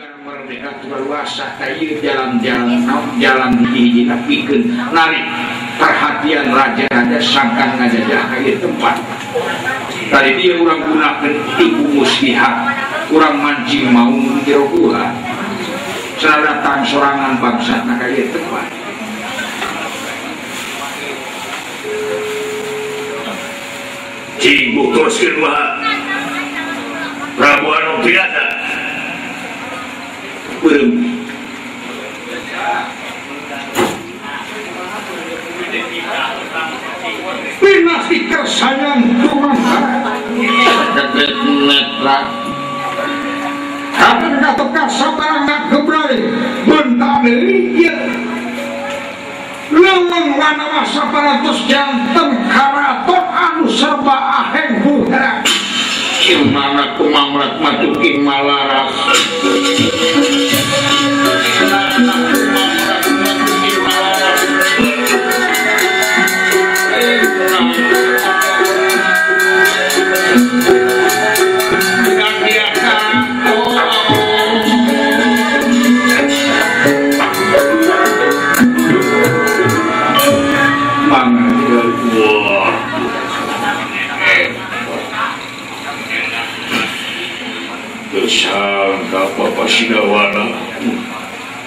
negara merdeka luasa kayu jalan-jalan jalan hiji pikeun narik perhatian raja-raja sangkan ngajajah kayu tempat. Tadi dia orang gunakan tipu muslihat kurang mancing mau jero gula datang sorangan bangsa na kayu tempat. Cing bukoskeun wah Prabu anu belum Pinasti kersayang Tuhan. Deket netra Kapan kata kasabaran nak gebrai Bentar iya. Leweng wana masa paratus jantan Karaton anu serba aheng mana kumamrat masukin malaras. Bapak Sidawana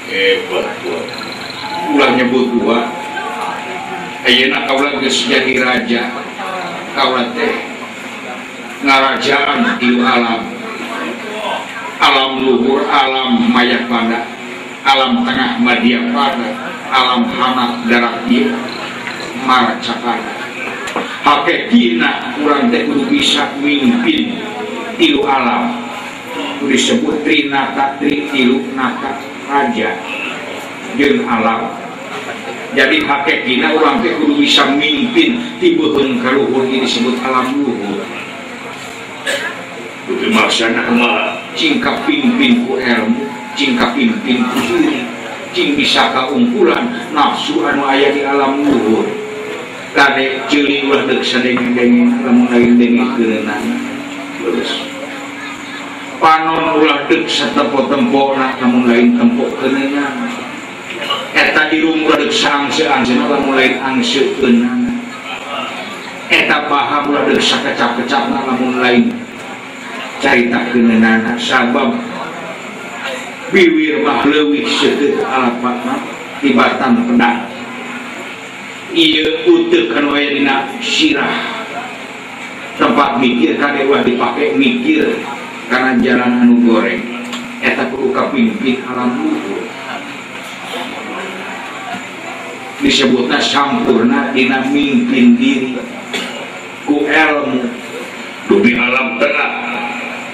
hebat tuh ulah nyebut gua. Ayeuna kaulah geus jadi raja kaulah teh ngarajaan di alam. Alam luhur alam maya pada alam tengah madia pada alam hana darat dia maracakana hakekina kurang teh kudu bisa mimpin tilu alam disebut Trinata Tri Tilu Nata Raja. Jeung alam. Jadi hakekina orang teh kudu bisa mimpin tibuheun ka luhur ini disebut alam luhur. Kudu maksana mah cingka pimpin ku ilmu cingka pimpin ku diri cing bisa kaungkulan nafsu anu aya di alam luhur. Kade ceuli ulah deuk sadengeng-dengeng lamun lain dengeng keureunana terus panon ulatik setempo-tempo nak namun lain tempo kenengan. Eta dirung rumah ulatik sangse ansen namun lain angse kenangan eta paham ulatik sakecap-kecap namun lain carita kenengan. Sabab biwir mah leuwih seukeut alapatna tibatan pedang. Ieu utekan wae dina sirah. Tempat mikir kan dipakai mikir. Karena jalan anu goreng. Eta perlu kapimpin alam luhur. Disebutnya sampurna dina mimpin diri. Ku ilmu dubi alam tengah.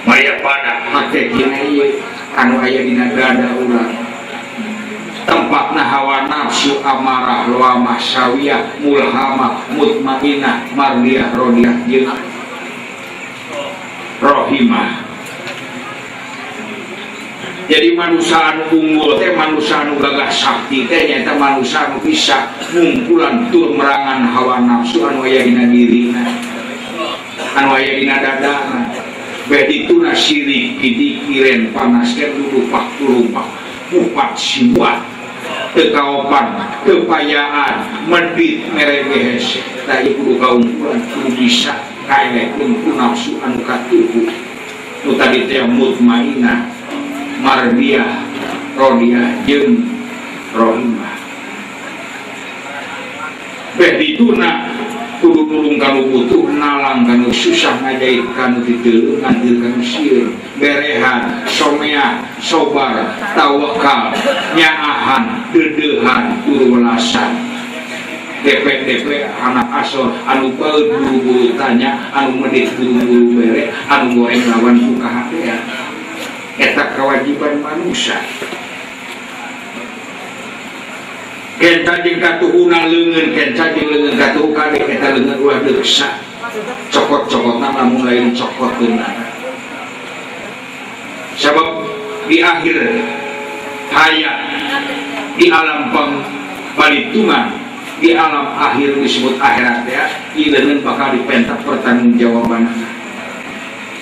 Maya pada hakikina ieu. Anu aya dina dada urang. Tempatna hawa nafsu amarah loamah sawiyah mulhamah mutmainah mardiyah rodiyah jeung rohimah jadi manusia unggul teh manusia gagah sakti teh nyata manusia bisa ngumpulan tur merangan hawa nafsu anu aya dina dirina. Anu aya dina dadana beti tuna sirik pikiran panas teh dulu pak turumpak upat siwat. Kekaopan kepayaan medit merege hese tadi kudu kaumpulan kudu bisa kaelek pun nafsu anu katuhu. Nu tadi teh mutmainah mardiah rodiah jeung rohimah beh dituna kudu nulung kanu butuh nalang kanu susah ngajait kanu titil ngadil kanu sir berehan somea sobar tawakal nyaahan dedehan turulasan DP DP anak asor anu bau buru buru tanya anu medit buru buru bere anu goreng lawan buka hati ya. eta kewajiban manusia kenta jeung katuhuna leungeun kenta jeung leungeun katuh kade eta leungeun ulah deuksa cokot-cokotna lamun lain cokotkeun sebab di akhir hayat di alam pembalitungan di alam akhir disebut akhirat ya ieu bakal dipentak pertanggungjawaban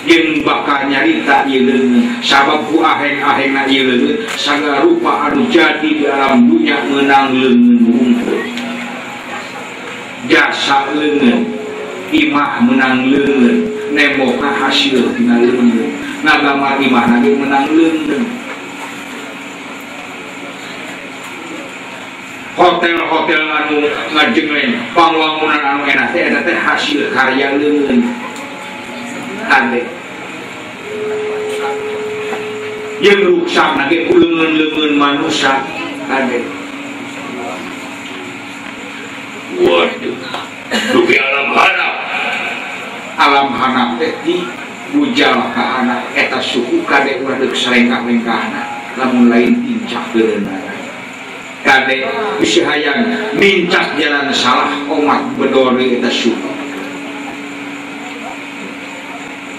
Jeng bakal nyarita ilmu sababku aheng aheng na ilmu segala rupa anu jadi di alam dunia menang lengan jasa lengan imah menang lengan nemoka hasil tina lengan nagama imah lagi menang lengan hotel-hotel anu ngajeng pangwangunan anu enak teh hasil karya lengan tanding yang rusak nage kulungan lengan manusia tanding waduh duki alam hanap alam hanap teh di bujal ke anak eta suku kade ulah deuk sarengkah-lengkah anak lamun lain incak geureunana kade bisa hayang mincak jalan salah omat bedori eta suku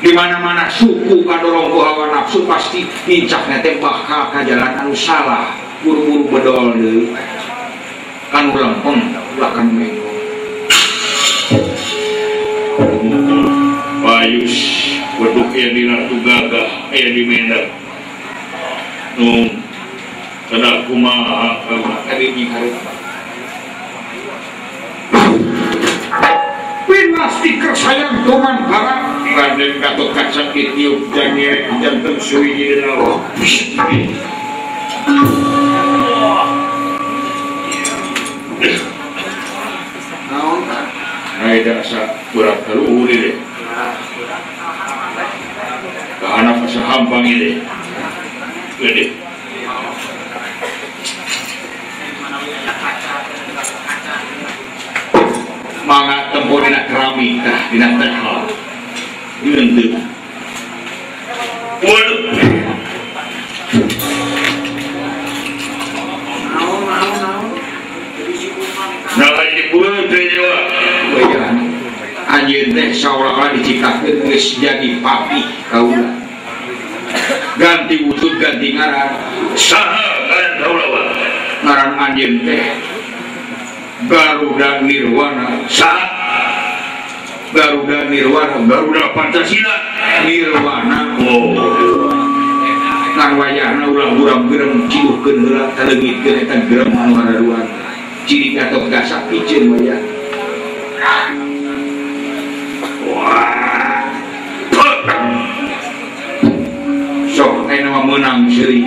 di mana-mana suku kadorong hawa nafsu pasti pincaknya teh bakal ke jalan anu salah. Buru-buru bedol deui kan lempeng belakang minggu Payus weduk ya di Ratu Gagah ya di Medan. Nu kada kumaha tadi nyingkarin Pinasti sayang tuman barang Raden Gatot Kaca Kitiup dan nyerek jantung suwi di dalam naon Nah, itu asa berat kalau uli deh. Ke anak asa hampang ini. Gede. semangat tempur dina keramik tah dina tehal dieunteuh Waduh. Nah, jadi bulan Jawa. Anjir teh seolah-olah dicikakin geus jadi papi kaula. Ganti wujud ganti ngaran. Saha ngaran kaula Ngaran anjir teh Garuda Nirwana. Saat Garuda Nirwana. Garuda Pancasila. Nirwana. Oh. Narwayana ulang-ulang gerem ciduh kenera telegit kereta gerem maraduan ciri gatot gasak pijen waya wah. Sok ayeuna menang sering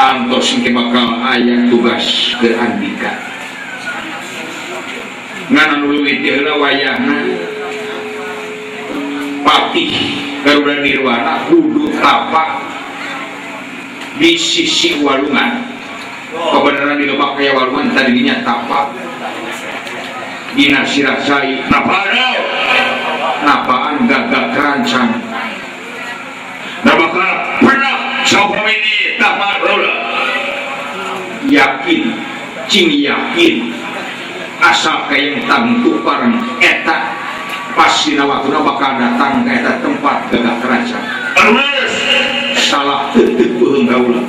antos engke bakal aya tugas ke Andika ngana nuluwit heula wayahna patih Garuda Nirwana kudu tapak di sisi walungan. Kebenaran di lebak kaya walungan tadinya tapak dina sirasai Napano? napaan gagak kerancang Na bakal pernah sa pamini taparola. yakin Cing yakin. Asal kayak tangtu parang eta pasti nawakuna bakal datang ke eta tempat gagah kerajaan. Ernest salah tetep gaula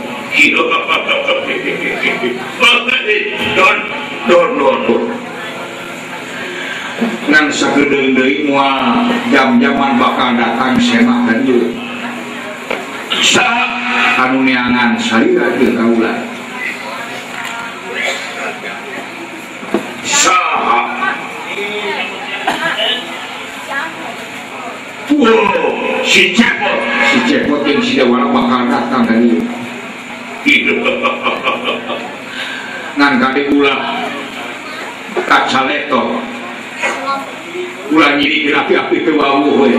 don. Don don don. Ngan sakedeung deui moal jam-jaman bakal datang semahan deui sa. Anu neangan salira deui gaula Wow, si cepot si cepot yang si dewa bakal datang dari ngan kali ulah tak saleto ulah nyiri api api ke bau we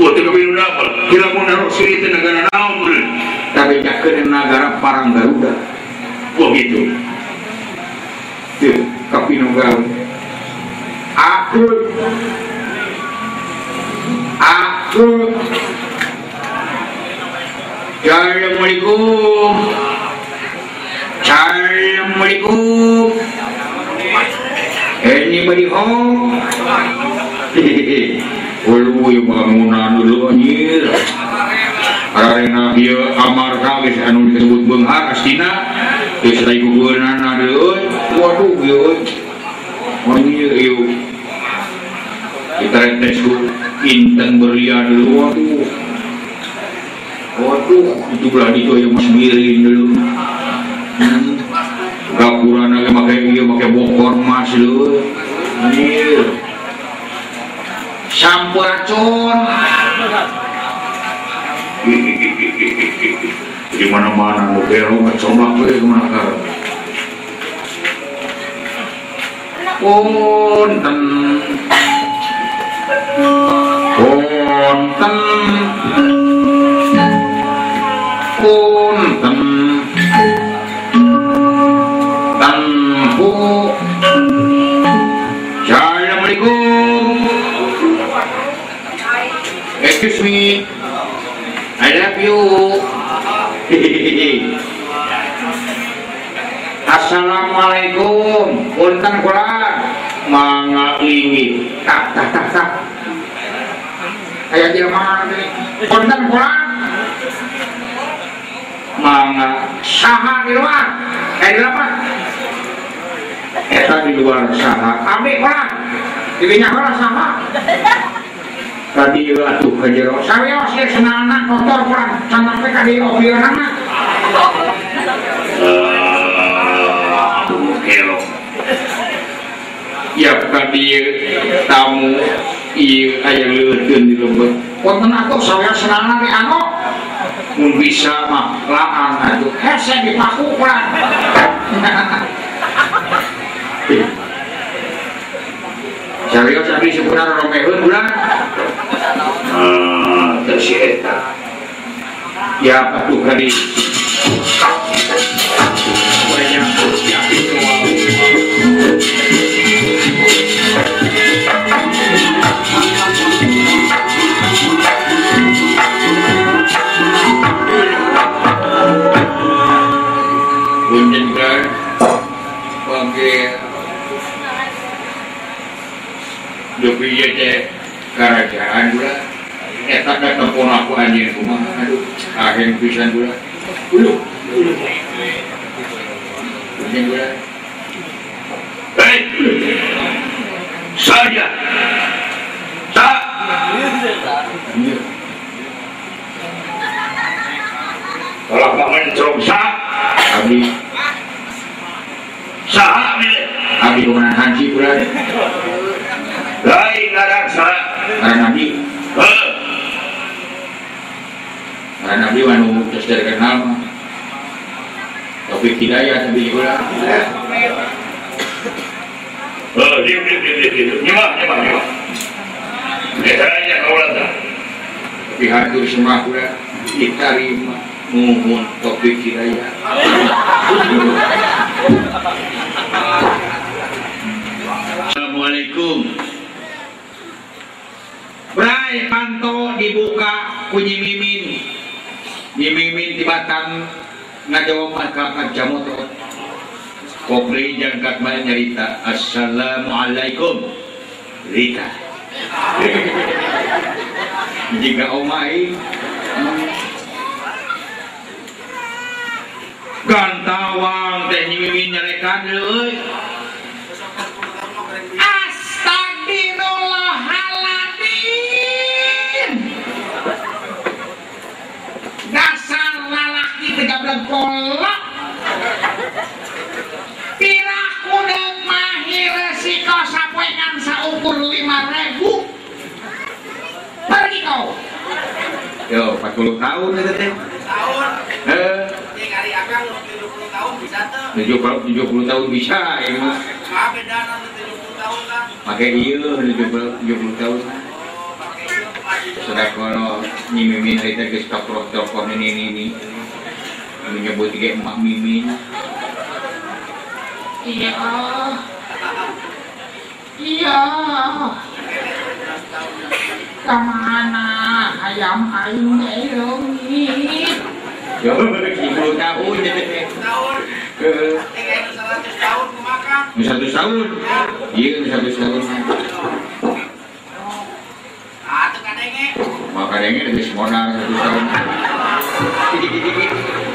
waktu kami apa kita mau naruh sini di negara naon tapi jaket negara parang garuda wah gitu tuh kapinogal aku Assalamualaikum Assalamualaikum Anybody home? Ulu yang bangunan dulu anjir Arena dia amar kawis anu disebut benghar astina Geus rai gugureunana deui. Waduh ieu. Anjir ieu. Kita tes dulu. Inten belia dulu. Waduh. Waduh. Itu belah itu yang miring dulu. Hmm. Gapuran lagi pakai iya pakai bokor mas dulu. Anjir Sampuracun di mana mana mau belo coba gue ke mana kar punten punten. Punten. Tempu Assalamualaikum Excuse me. I love you. Assalamualaikum. Punten kula Mangga lingi Tak tak tak tak Kayak dia mana Punten kula Mangga Saha di luar. Eh di luar Eta di luar saha Ambil kula Dirinya kula saha tadi atuh ka jero sareos ye senalna kotor kurang sampai ka di obiranna aduh kelo. Ya tadi tamu ieu aya leuteun di lembut wonten atuh sareos senalna di anu mun bisa mah laan atuh hese dipaku kurang Sareos abdi sebenarnya romeheun bulan. Ah terus eta ya patuh kali kerajaan pula eta datang pun aku anjing rumah aduh akhir pisan pula dulu dulu anjing pula saja. Tak. Kalau paman cerong sa, abdi saha milih. abdi kemenangan haji pula Lain ngaran sa. Karena abdi Heh, karena abdi wanu terus terkenal Taufik Hidayat abdi pula heh, diam, diam, diam, diam. Nyimak, nyimak, nyimak. Biasanya kaulah tak. tapi hatur semua pula diterima mohon Taufik Hidayat Assalamualaikum. Bray panto dibuka kunyi mimin. Nyi mimin di batang ngajawab maka jamu tuh Kopri jangkat mana nyarita Assalamualaikum. Rika Jika omai Gantawang teh mimin nyarekan euy kolak Pirah kudek mahir resiko sapoekan saukur lima ribu. Pergi kau. Yo, 40 tahun itu teh. Tahun. Eh, kali akang 70 tahun bisa tuh 70, 70 tahun bisa ini mah maaf beda nanti 70 tahun kan Pakai iya 70, 70 tahun. Oh maju sudah kalau mimin kita ke stop telepon ini ini ini menyebut tiga emak mimin iya Iya. Ke mana ayam ayam elongit? Yo, 10 tahun jadi. Tahun. Tiga itu seratus tahun kumakan. satu tahun. Iya, satu tahun. Ah. Makanya lebih modal satu tahun.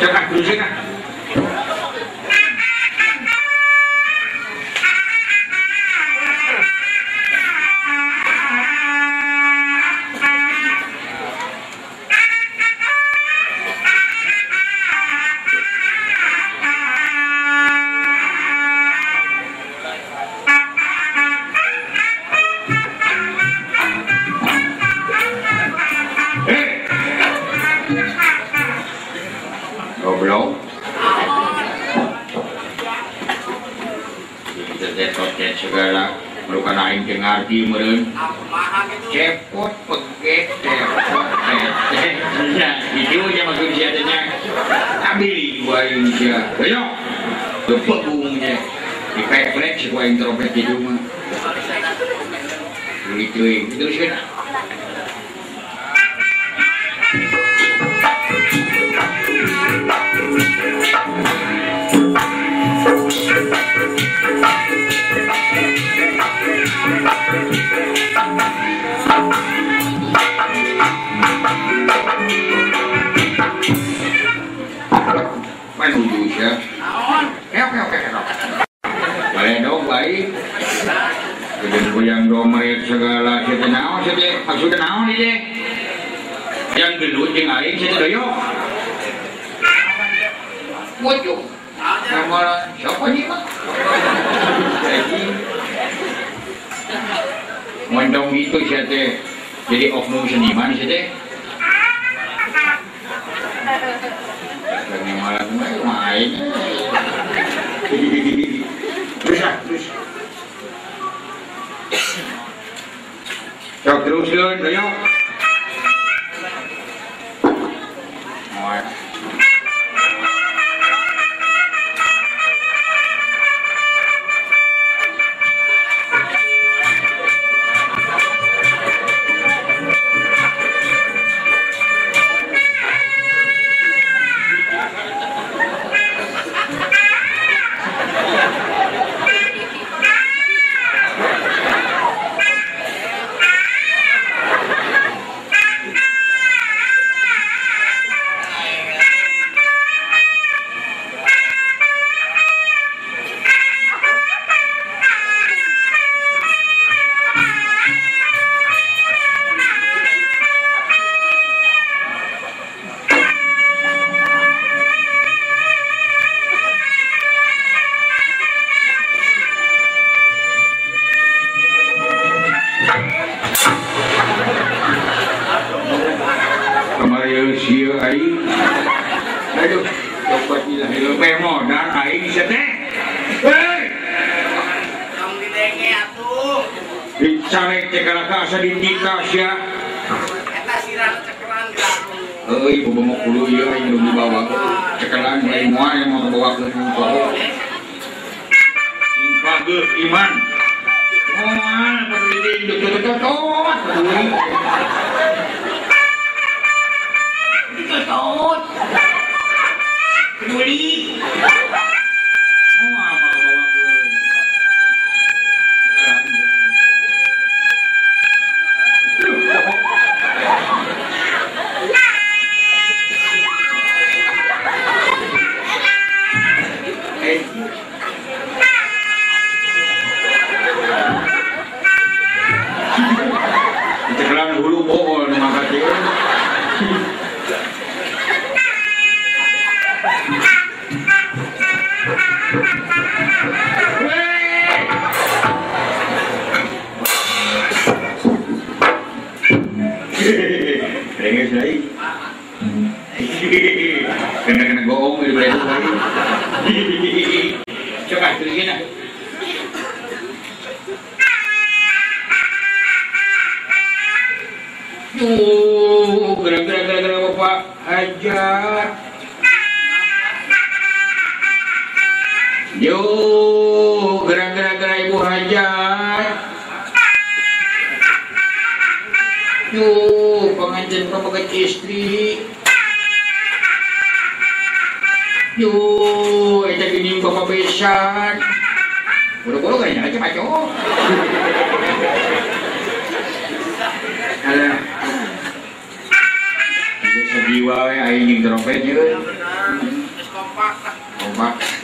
Jangan guru. ngaji meren. Cepot peget cepot ya itu nya maksud dia adanya ambil wain dia. Ayo. Cepet bungnya di peplek si wain trompet di rumah. Itu itu sudah kìa. Kéo kéo Wedok baik yang domret segala kita naon saja maksudnya naon ini yang gendut yang lain saya doyo wujud sama siapa nih pak mondong itu saya jadi oknum seniman saya ไม่ไหวจากเดือดเดือดเลย asa dindikasya Euy eh, ibu bengok dulu ieu aing belum dibawa. Cekelan lain moal yang mau bawa ke bawah. Sing pageus iman. Moal pendidik deket-deket Peduli. Coba tulisin ah. Alam. Sa diwa ay ayin yung trompet yun. Gitu. Kompak. Kompak.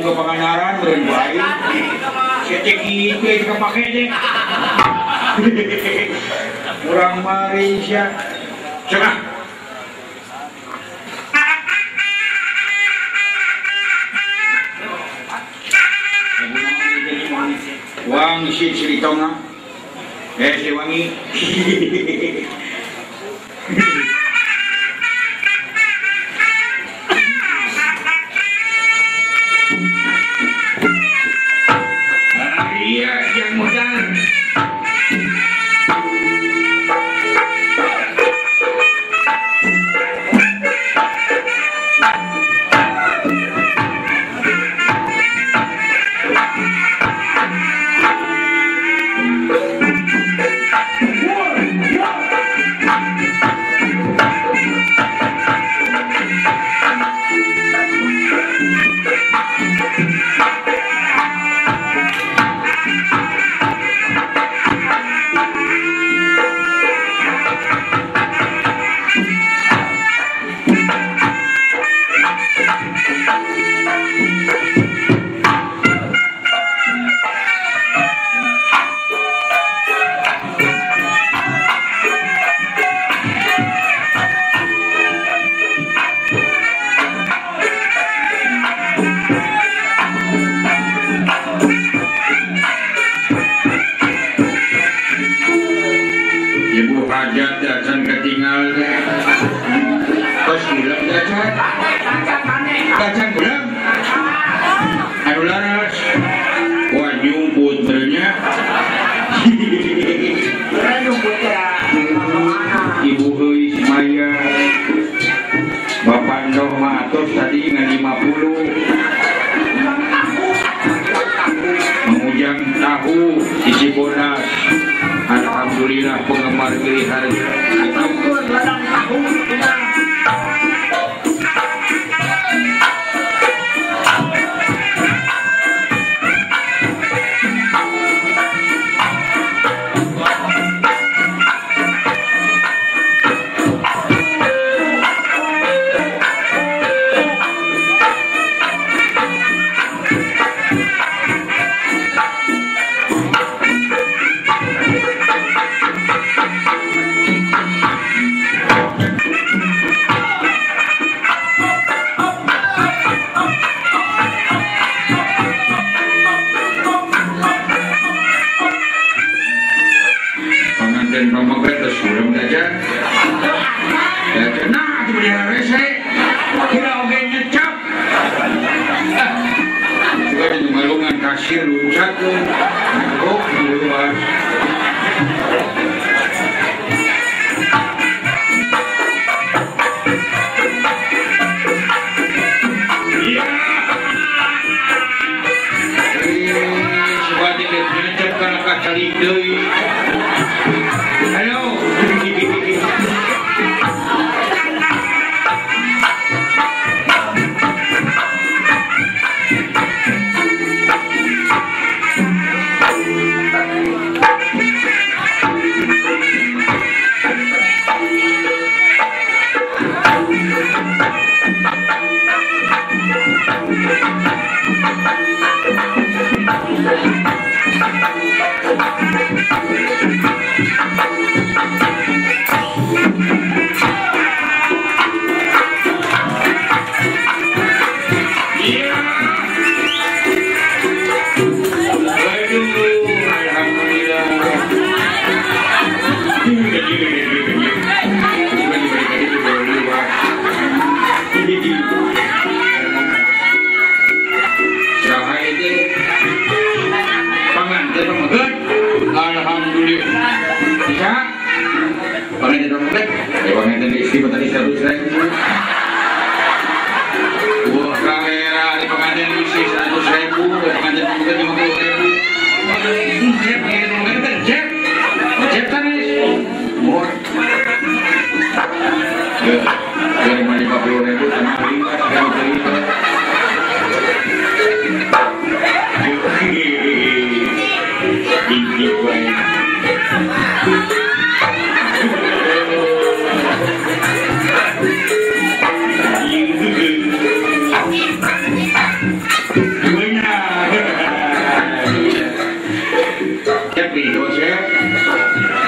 ke Pangandaran beren baik iya, cek itu itu kepake deh kurang Malaysia. Cerah Wang si cerita nggak? Eh si wangi.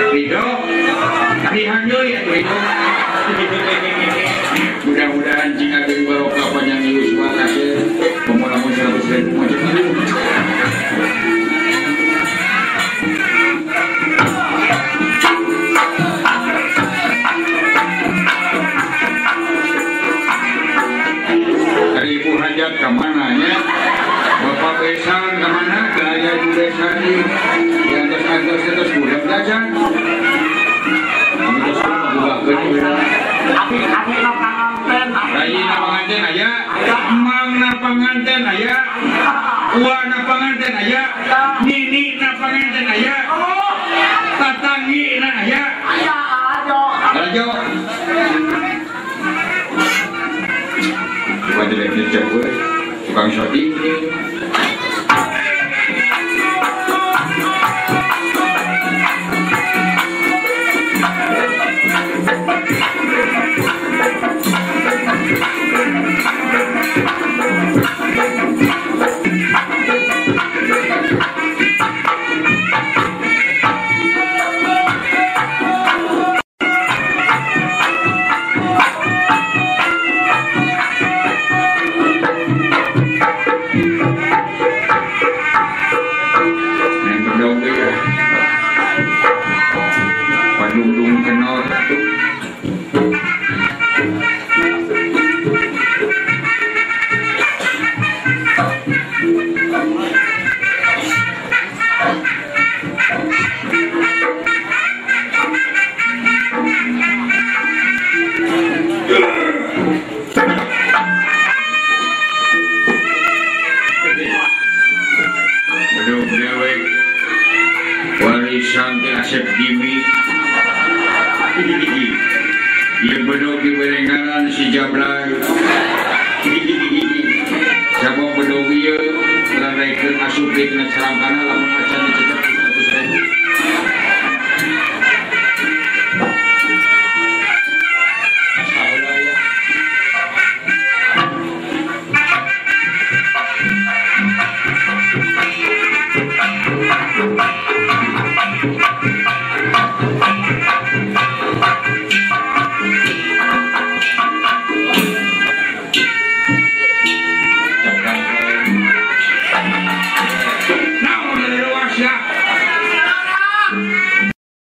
Rido. Lihat dulu ya, Rido. Mudah-mudahan jika Agung barokah panjang Yusuf kasih pemulamu seratus ribu macam. Dari Ibu Hajat ke mana ya? Bapak Besan ke mana? Ke Ayah Atas-atas terus belajar. Mang aya, Nini. Coba gue, tukang shooting.